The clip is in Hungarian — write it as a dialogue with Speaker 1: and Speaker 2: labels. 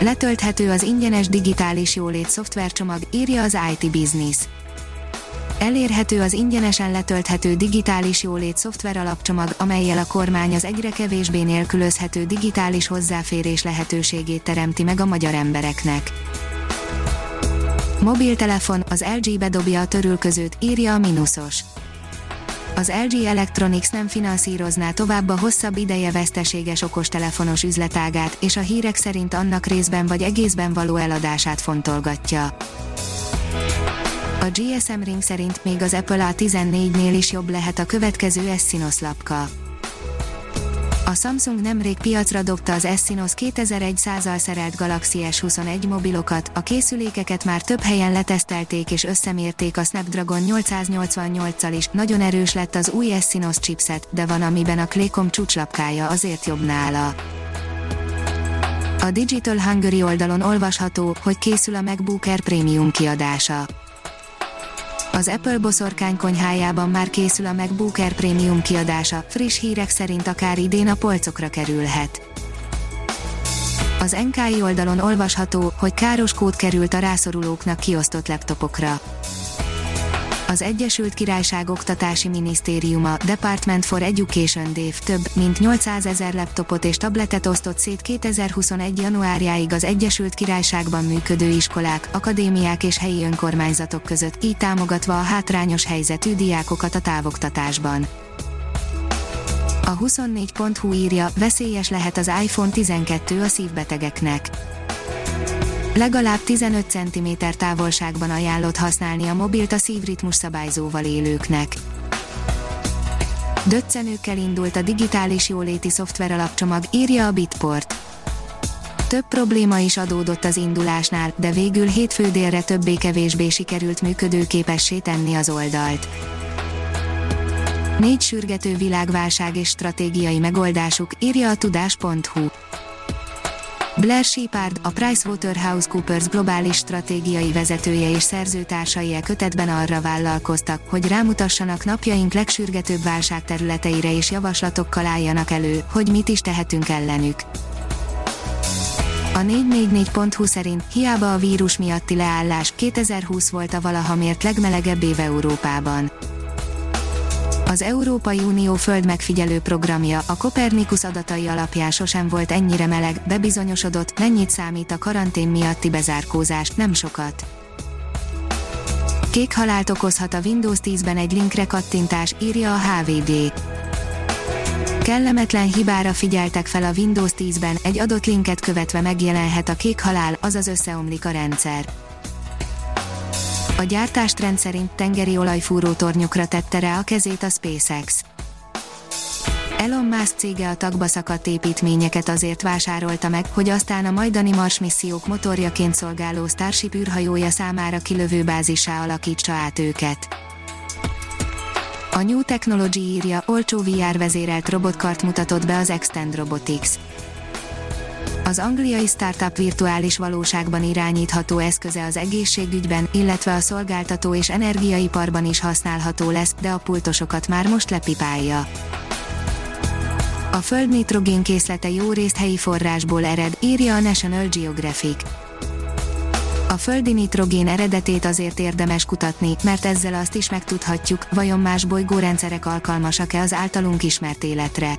Speaker 1: Letölthető az ingyenes digitális jólét szoftvercsomag, írja az IT Business. Elérhető az ingyenesen letölthető digitális jólét szoftver alapcsomag, amelyel a kormány az egyre kevésbé nélkülözhető digitális hozzáférés lehetőségét teremti meg a magyar embereknek. Mobiltelefon, az LG bedobja a törülközőt, írja a Minusos az LG Electronics nem finanszírozná tovább a hosszabb ideje veszteséges okostelefonos üzletágát, és a hírek szerint annak részben vagy egészben való eladását fontolgatja. A GSM Ring szerint még az Apple A14-nél is jobb lehet a következő S-Synos lapka. A Samsung nemrég piacra dobta az S-Synos 2100-al szerelt Galaxy S21 mobilokat, a készülékeket már több helyen letesztelték és összemérték a Snapdragon 888-al is, nagyon erős lett az új S-Synos chipset, de van amiben a Qualcomm csúcslapkája azért jobb nála. A Digital Hungary oldalon olvasható, hogy készül a MacBook Air Premium kiadása az Apple boszorkány konyhájában már készül a MacBook Air Premium kiadása, friss hírek szerint akár idén a polcokra kerülhet. Az NKI oldalon olvasható, hogy káros kód került a rászorulóknak kiosztott laptopokra az Egyesült Királyság Oktatási Minisztériuma Department for Education DEV több, mint 800 ezer laptopot és tabletet osztott szét 2021. januárjáig az Egyesült Királyságban működő iskolák, akadémiák és helyi önkormányzatok között, így támogatva a hátrányos helyzetű diákokat a távoktatásban. A 24.hu írja, veszélyes lehet az iPhone 12 a szívbetegeknek Legalább 15 cm távolságban ajánlott használni a mobilt a szívritmus szabályzóval élőknek. Döccenőkkel indult a digitális jóléti szoftver alapcsomag, írja a Bitport. Több probléma is adódott az indulásnál, de végül hétfő délre többé-kevésbé sikerült működőképessé tenni az oldalt. Négy sürgető világválság és stratégiai megoldásuk, írja a tudás.hu. Blair Shepard, a PricewaterhouseCoopers globális stratégiai vezetője és szerzőtársai e kötetben arra vállalkoztak, hogy rámutassanak napjaink legsürgetőbb válságterületeire és javaslatokkal álljanak elő, hogy mit is tehetünk ellenük. A 444.hu szerint hiába a vírus miatti leállás 2020 volt a valaha mért legmelegebb év Európában az Európai Unió földmegfigyelő programja a Kopernikus adatai alapján sosem volt ennyire meleg, bebizonyosodott, mennyit számít a karantén miatti bezárkózás, nem sokat. Kék halált okozhat a Windows 10-ben egy linkre kattintás, írja a HVD. Kellemetlen hibára figyeltek fel a Windows 10-ben, egy adott linket követve megjelenhet a kék halál, azaz összeomlik a rendszer. A gyártástrend szerint tengeri olajfúró tornyokra tette rá a kezét a SpaceX. Elon Musk cége a tagba szakadt építményeket azért vásárolta meg, hogy aztán a majdani Mars missziók motorjaként szolgáló Starship űrhajója számára kilövő bázissá alakítsa át őket. A New Technology írja, olcsó VR vezérelt robotkart mutatott be az Extend Robotics az angliai startup virtuális valóságban irányítható eszköze az egészségügyben, illetve a szolgáltató és energiaiparban is használható lesz, de a pultosokat már most lepipálja. A Föld nitrogén készlete jó részt helyi forrásból ered, írja a National Geographic. A földi nitrogén eredetét azért érdemes kutatni, mert ezzel azt is megtudhatjuk, vajon más bolygórendszerek alkalmasak-e az általunk ismert életre.